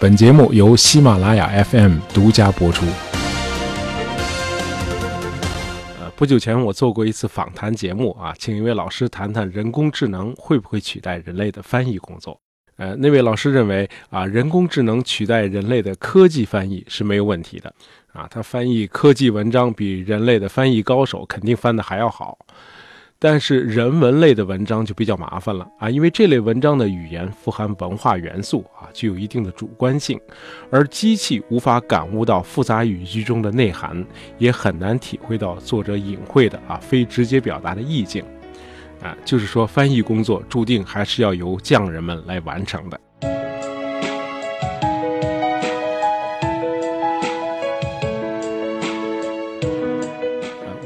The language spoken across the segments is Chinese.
本节目由喜马拉雅 FM 独家播出。呃，不久前我做过一次访谈节目啊，请一位老师谈谈人工智能会不会取代人类的翻译工作。呃，那位老师认为啊，人工智能取代人类的科技翻译是没有问题的啊，他翻译科技文章比人类的翻译高手肯定翻得还要好。但是人文类的文章就比较麻烦了啊，因为这类文章的语言富含文化元素啊，具有一定的主观性，而机器无法感悟到复杂语句中的内涵，也很难体会到作者隐晦的啊非直接表达的意境，啊，就是说翻译工作注定还是要由匠人们来完成的。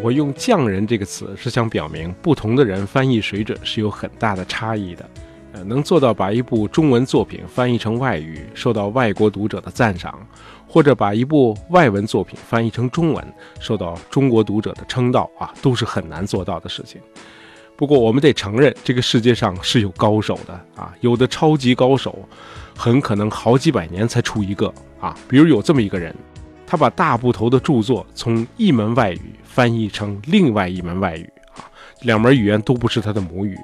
我用“匠人”这个词是想表明，不同的人翻译水准是有很大的差异的。呃，能做到把一部中文作品翻译成外语，受到外国读者的赞赏，或者把一部外文作品翻译成中文，受到中国读者的称道啊，都是很难做到的事情。不过，我们得承认，这个世界上是有高手的啊，有的超级高手，很可能好几百年才出一个啊。比如有这么一个人。他把大部头的著作从一门外语翻译成另外一门外语啊，两门语言都不是他的母语，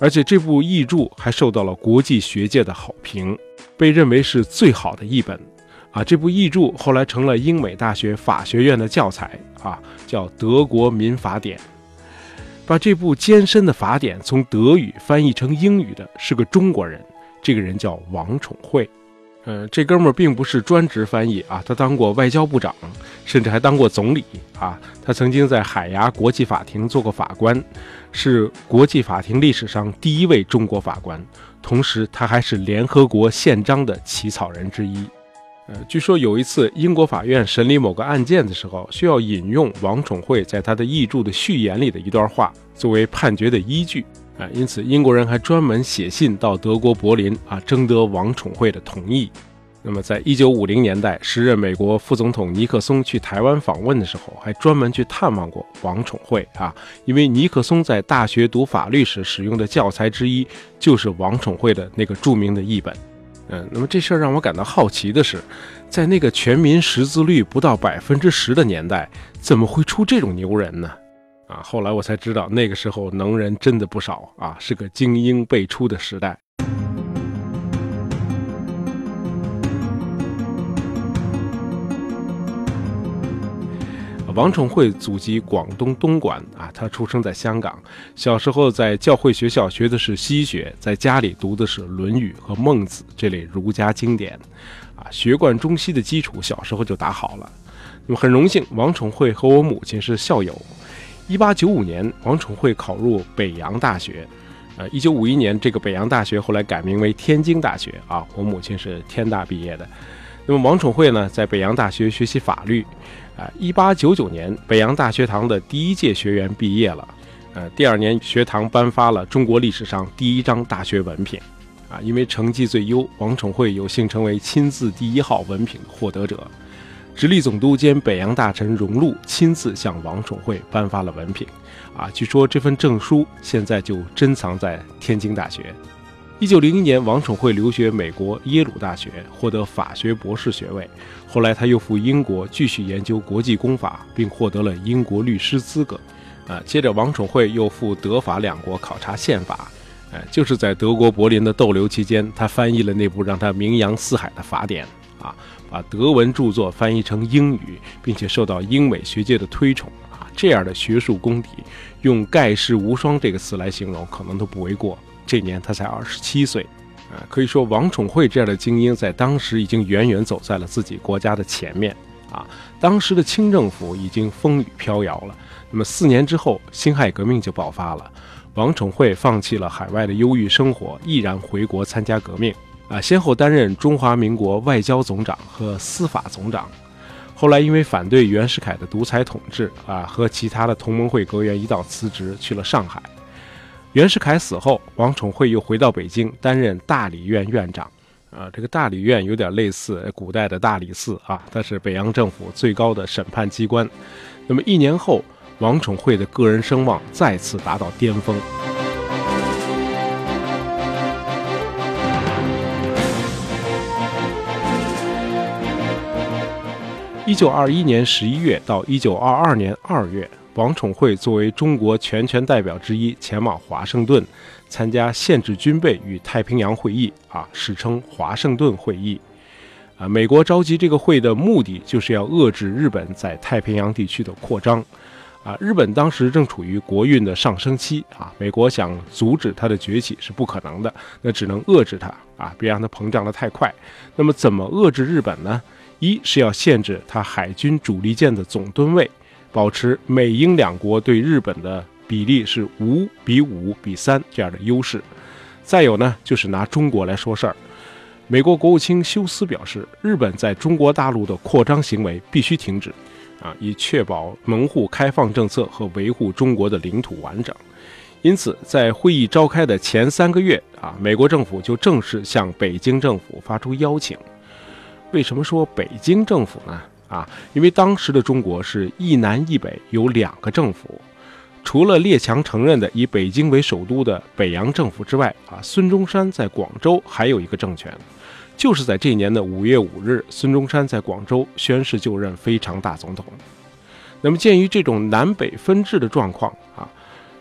而且这部译著还受到了国际学界的好评，被认为是最好的译本啊。这部译著后来成了英美大学法学院的教材啊，叫《德国民法典》。把这部艰深的法典从德语翻译成英语的是个中国人，这个人叫王宠惠。嗯，这哥们儿并不是专职翻译啊，他当过外交部长，甚至还当过总理啊。他曾经在海牙国际法庭做过法官，是国际法庭历史上第一位中国法官。同时，他还是联合国宪章的起草人之一。呃，据说有一次英国法院审理某个案件的时候，需要引用王宠惠在他的译著的序言里的一段话作为判决的依据。啊，因此英国人还专门写信到德国柏林啊，征得王宠惠的同意。那么，在一九五零年代，时任美国副总统尼克松去台湾访问的时候，还专门去探望过王宠惠啊，因为尼克松在大学读法律时使用的教材之一就是王宠惠的那个著名的译本。嗯，那么这事儿让我感到好奇的是，在那个全民识字率不到百分之十的年代，怎么会出这种牛人呢？啊，后来我才知道，那个时候能人真的不少啊，是个精英辈出的时代。王宠惠祖籍广东东莞啊，他出生在香港，小时候在教会学校学的是西学，在家里读的是《论语》和《孟子》这类儒家经典，啊，学贯中西的基础小时候就打好了。那么很荣幸，王宠惠和我母亲是校友。一八九五年，王宠惠考入北洋大学。呃，一九五一年，这个北洋大学后来改名为天津大学。啊，我母亲是天大毕业的。那么王宠惠呢，在北洋大学学习法律。啊，一八九九年，北洋大学堂的第一届学员毕业了。呃，第二年，学堂颁发了中国历史上第一张大学文凭。啊，因为成绩最优，王宠惠有幸成为亲自第一号文凭获得者。直隶总督兼北洋大臣荣禄亲自向王宠惠颁发了文凭，啊，据说这份证书现在就珍藏在天津大学。一九零一年，王宠惠留学美国耶鲁大学，获得法学博士学位。后来他又赴英国继续研究国际公法，并获得了英国律师资格。啊，接着王宠惠又赴德法两国考察宪法。哎，就是在德国柏林的逗留期间，他翻译了那部让他名扬四海的法典。啊。把德文著作翻译成英语，并且受到英美学界的推崇啊，这样的学术功底，用盖世无双这个词来形容，可能都不为过。这年他才二十七岁，啊，可以说王宠惠这样的精英在当时已经远远走在了自己国家的前面啊。当时的清政府已经风雨飘摇了，那么四年之后，辛亥革命就爆发了，王宠惠放弃了海外的忧郁生活，毅然回国参加革命。啊，先后担任中华民国外交总长和司法总长，后来因为反对袁世凯的独裁统治，啊，和其他的同盟会阁员一道辞职去了上海。袁世凯死后，王宠惠又回到北京担任大理院院长。啊，这个大理院有点类似古代的大理寺啊，它是北洋政府最高的审判机关。那么一年后，王宠惠的个人声望再次达到巅峰。一九二一年十一月到一九二二年二月，王宠惠作为中国全权代表之一，前往华盛顿参加限制军备与太平洋会议，啊，史称华盛顿会议。啊，美国召集这个会的目的就是要遏制日本在太平洋地区的扩张。啊，日本当时正处于国运的上升期，啊，美国想阻止它的崛起是不可能的，那只能遏制它，啊，别让它膨胀得太快。那么，怎么遏制日本呢？一是要限制它海军主力舰的总吨位，保持美英两国对日本的比例是五比五比三这样的优势。再有呢，就是拿中国来说事儿。美国国务卿休斯表示，日本在中国大陆的扩张行为必须停止，啊，以确保门户开放政策和维护中国的领土完整。因此，在会议召开的前三个月，啊，美国政府就正式向北京政府发出邀请。为什么说北京政府呢？啊，因为当时的中国是一南一北有两个政府，除了列强承认的以北京为首都的北洋政府之外，啊，孙中山在广州还有一个政权，就是在这年的五月五日，孙中山在广州宣誓就任非常大总统。那么，鉴于这种南北分治的状况，啊，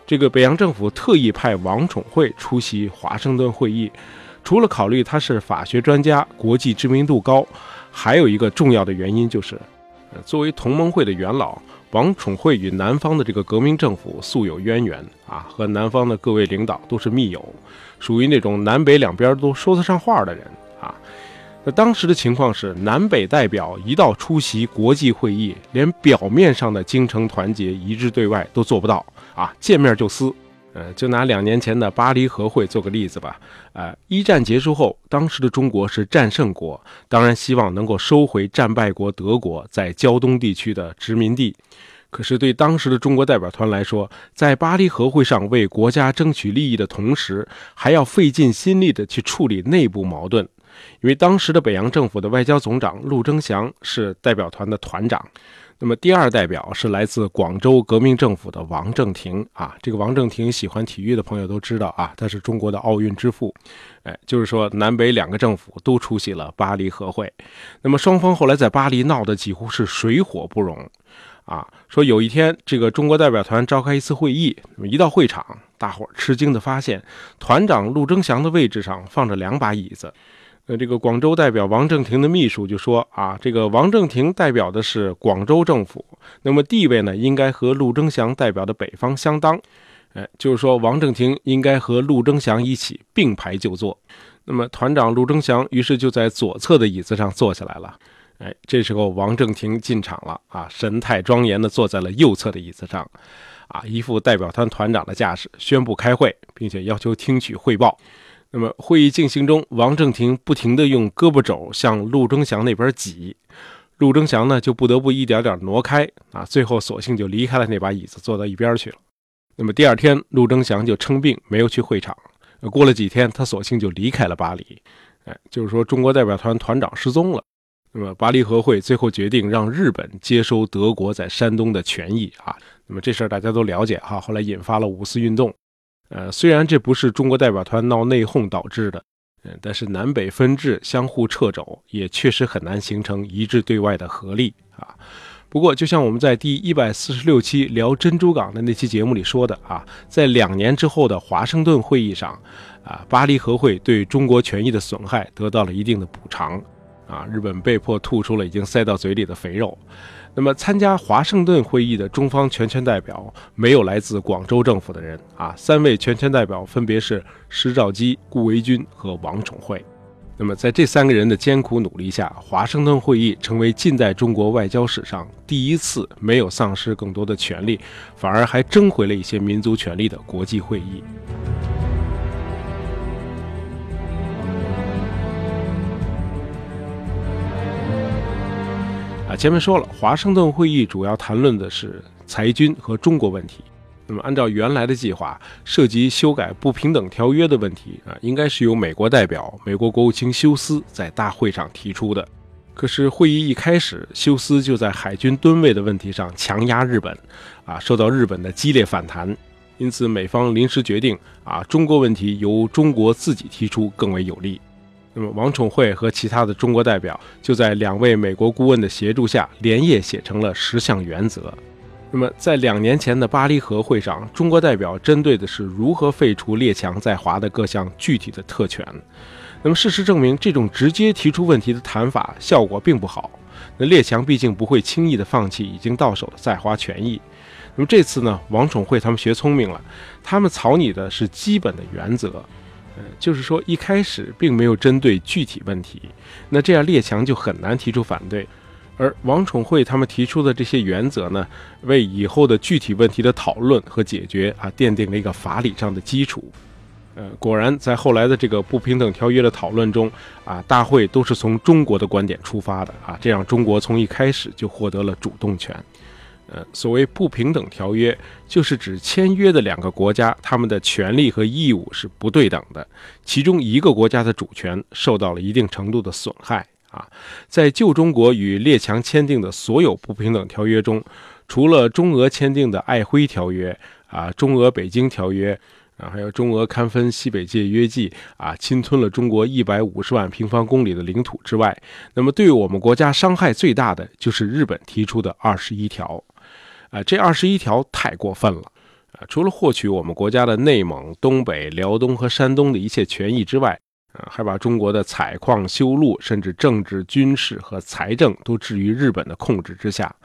这个北洋政府特意派王宠惠出席华盛顿会议。除了考虑他是法学专家、国际知名度高，还有一个重要的原因就是，呃，作为同盟会的元老，王宠惠与南方的这个革命政府素有渊源啊，和南方的各位领导都是密友，属于那种南北两边都说得上话的人啊。那当时的情况是，南北代表一到出席国际会议，连表面上的精诚团结、一致对外都做不到啊，见面就撕。呃，就拿两年前的巴黎和会做个例子吧。呃，一战结束后，当时的中国是战胜国，当然希望能够收回战败国德国在胶东地区的殖民地。可是对当时的中国代表团来说，在巴黎和会上为国家争取利益的同时，还要费尽心力的去处理内部矛盾，因为当时的北洋政府的外交总长陆征祥是代表团的团长。那么第二代表是来自广州革命政府的王正廷。啊，这个王正廷喜欢体育的朋友都知道啊，他是中国的奥运之父，哎，就是说南北两个政府都出席了巴黎和会，那么双方后来在巴黎闹得几乎是水火不容，啊，说有一天这个中国代表团召开一次会议，那么一到会场，大伙吃惊的发现，团长陆征祥的位置上放着两把椅子。呃，这个广州代表王正廷的秘书就说啊，这个王正廷代表的是广州政府，那么地位呢，应该和陆征祥代表的北方相当。哎，就是说王正廷应该和陆征祥一起并排就坐。那么团长陆征祥于是就在左侧的椅子上坐下来了。哎，这时候王正廷进场了啊，神态庄严地坐在了右侧的椅子上，啊，一副代表团团长的架势，宣布开会，并且要求听取汇报。那么会议进行中，王正廷不停地用胳膊肘向陆征祥那边挤，陆征祥呢就不得不一点点挪开啊，最后索性就离开了那把椅子，坐到一边去了。那么第二天，陆征祥就称病没有去会场。过了几天，他索性就离开了巴黎。哎，就是说中国代表团团长失踪了。那么巴黎和会最后决定让日本接收德国在山东的权益啊。那么这事儿大家都了解哈，后来引发了五四运动。呃，虽然这不是中国代表团闹内讧导致的，嗯，但是南北分治、相互掣肘，也确实很难形成一致对外的合力啊。不过，就像我们在第一百四十六期聊珍珠港的那期节目里说的啊，在两年之后的华盛顿会议上，啊，巴黎和会对中国权益的损害得到了一定的补偿，啊，日本被迫吐出了已经塞到嘴里的肥肉。那么，参加华盛顿会议的中方全权代表没有来自广州政府的人啊，三位全权代表分别是施肇基、顾维钧和王宠惠。那么，在这三个人的艰苦努力下，华盛顿会议成为近代中国外交史上第一次没有丧失更多的权利，反而还争回了一些民族权利的国际会议。前面说了，华盛顿会议主要谈论的是裁军和中国问题。那么，按照原来的计划，涉及修改不平等条约的问题啊，应该是由美国代表、美国国务卿休斯在大会上提出的。可是，会议一开始，休斯就在海军吨位的问题上强压日本，啊，受到日本的激烈反弹。因此，美方临时决定啊，中国问题由中国自己提出更为有利。那么王宠惠和其他的中国代表就在两位美国顾问的协助下，连夜写成了十项原则。那么在两年前的巴黎和会上，中国代表针对的是如何废除列强在华的各项具体的特权。那么事实证明，这种直接提出问题的谈法效果并不好。那列强毕竟不会轻易的放弃已经到手的在华权益。那么这次呢，王宠惠他们学聪明了，他们草拟的是基本的原则，就是说一开始并没有针对具体问题，那这样列强就很难提出反对。而王宠惠他们提出的这些原则呢，为以后的具体问题的讨论和解决啊奠定了一个法理上的基础。呃，果然在后来的这个不平等条约的讨论中啊，大会都是从中国的观点出发的啊，这样中国从一开始就获得了主动权。呃，所谓不平等条约，就是指签约的两个国家，他们的权利和义务是不对等的，其中一个国家的主权受到了一定程度的损害啊。在旧中国与列强签订的所有不平等条约中，除了中俄签订的《爱辉条约》啊，《中俄北京条约》。啊，还有中俄勘分西北界约记啊，侵吞了中国一百五十万平方公里的领土之外，那么对我们国家伤害最大的就是日本提出的二十一条，啊，这二十一条太过分了，啊，除了获取我们国家的内蒙、东北、辽东和山东的一切权益之外。啊，还把中国的采矿、修路，甚至政治、军事和财政都置于日本的控制之下。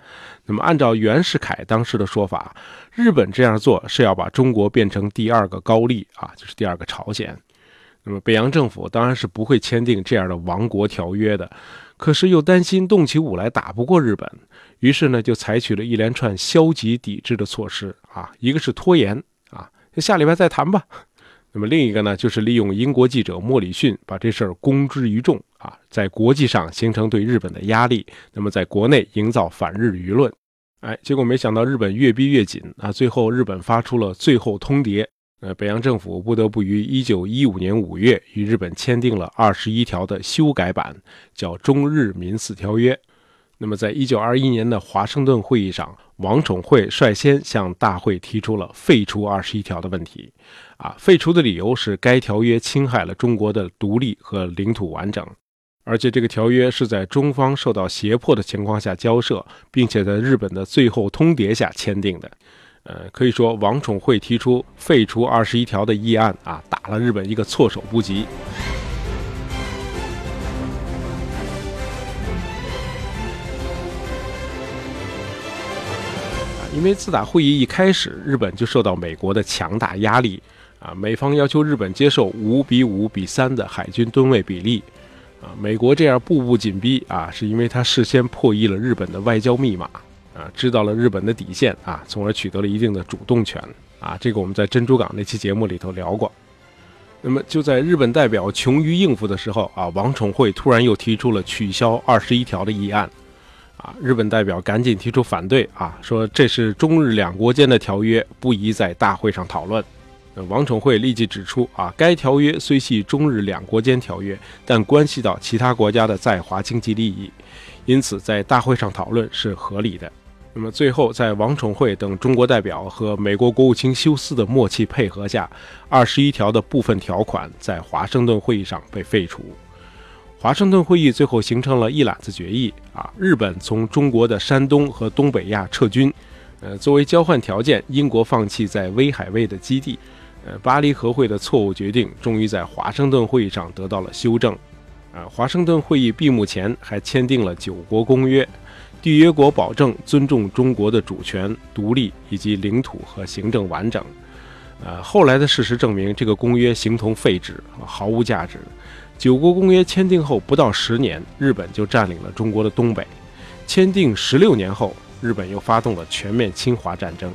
那么，按照袁世凯当时的说法，日本这样做是要把中国变成第二个高丽啊，就是第二个朝鲜。那么，北洋政府当然是不会签订这样的亡国条约的，可是又担心动起武来打不过日本，于是呢，就采取了一连串消极抵制的措施啊，一个是拖延啊，下礼拜再谈吧。那么另一个呢，就是利用英国记者莫里逊把这事儿公之于众啊，在国际上形成对日本的压力，那么在国内营造反日舆论，哎，结果没想到日本越逼越紧啊，最后日本发出了最后通牒，呃，北洋政府不得不于一九一五年五月与日本签订了二十一条的修改版，叫《中日民四条约》。那么，在一九二一年的华盛顿会议上，王宠惠率先向大会提出了废除二十一条的问题。啊，废除的理由是该条约侵害了中国的独立和领土完整，而且这个条约是在中方受到胁迫的情况下交涉，并且在日本的最后通牒下签订的。呃，可以说，王宠惠提出废除二十一条的议案啊，打了日本一个措手不及。因为自打会议一开始，日本就受到美国的强大压力，啊，美方要求日本接受五比五比三的海军吨位比例，啊，美国这样步步紧逼，啊，是因为他事先破译了日本的外交密码，啊，知道了日本的底线，啊，从而取得了一定的主动权，啊，这个我们在珍珠港那期节目里头聊过。那么就在日本代表穷于应付的时候，啊，王宠惠突然又提出了取消二十一条的议案。啊！日本代表赶紧提出反对啊，说这是中日两国间的条约，不宜在大会上讨论。王宠惠立即指出啊，该条约虽系中日两国间条约，但关系到其他国家的在华经济利益，因此在大会上讨论是合理的。那么最后，在王宠惠等中国代表和美国国务卿休斯的默契配合下，二十一条的部分条款在华盛顿会议上被废除。华盛顿会议最后形成了一揽子决议啊，日本从中国的山东和东北亚撤军，呃，作为交换条件，英国放弃在威海卫的基地，呃，巴黎和会的错误决定终于在华盛顿会议上得到了修正，啊，华盛顿会议闭幕前还签订了九国公约，缔约国保证尊重中国的主权、独立以及领土和行政完整，呃，后来的事实证明，这个公约形同废纸，毫无价值。九国公约签订后不到十年，日本就占领了中国的东北。签订十六年后，日本又发动了全面侵华战争。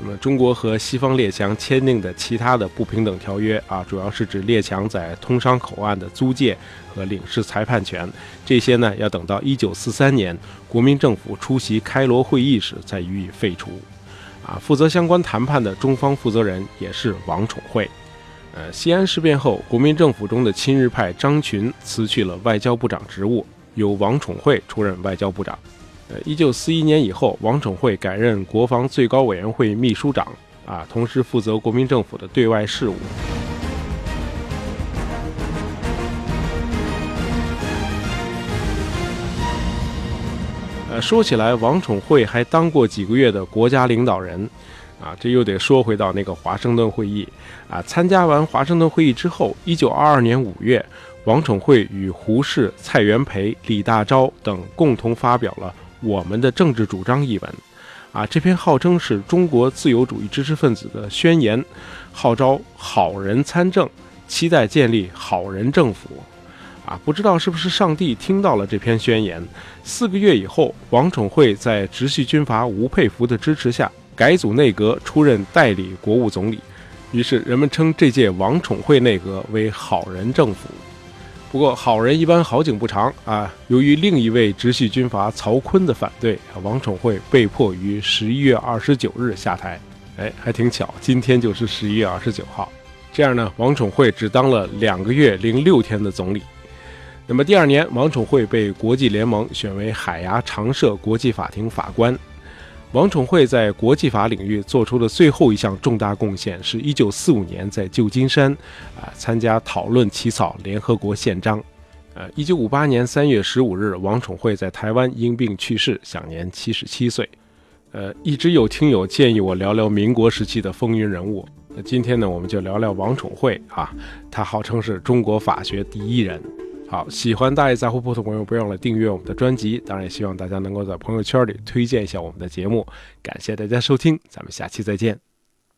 那么，中国和西方列强签订的其他的不平等条约啊，主要是指列强在通商口岸的租界和领事裁判权。这些呢，要等到一九四三年国民政府出席开罗会议时再予以废除。啊，负责相关谈判的中方负责人也是王宠惠。呃西安事变后国民政府中的亲日派张群辞去了外交部长职务由王宠惠出任外交部长。呃一九四一年以后王宠惠改任国防最高委员会秘书长啊同时负责国民政府的对外事务。呃说起来王宠惠还当过几个月的国家领导人啊，这又得说回到那个华盛顿会议，啊，参加完华盛顿会议之后，一九二二年五月，王宠惠与胡适、蔡元培、李大钊等共同发表了《我们的政治主张》一文，啊，这篇号称是中国自由主义知识分子的宣言，号召好人参政，期待建立好人政府。啊，不知道是不是上帝听到了这篇宣言。四个月以后，王宠惠在直系军阀吴佩孚的支持下改组内阁，出任代理国务总理。于是人们称这届王宠惠内阁为“好人政府”。不过好人一般好景不长啊，由于另一位直系军阀曹锟的反对，王宠惠被迫于十一月二十九日下台。哎，还挺巧，今天就是十一月二十九号。这样呢，王宠惠只当了两个月零六天的总理。那么第二年，王宠惠被国际联盟选为海牙常设国际法庭法官。王宠惠在国际法领域做出的最后一项重大贡献，是一九四五年在旧金山啊参加讨论起草联合国宪章。呃，一九五八年三月十五日，王宠惠在台湾因病去世，享年七十七岁。呃，一直有听友建议我聊聊民国时期的风云人物，那今天呢，我们就聊聊王宠惠啊，他号称是中国法学第一人。好，喜欢大爷杂货铺的朋友，不要忘了订阅我们的专辑。当然，也希望大家能够在朋友圈里推荐一下我们的节目。感谢大家收听，咱们下期再见。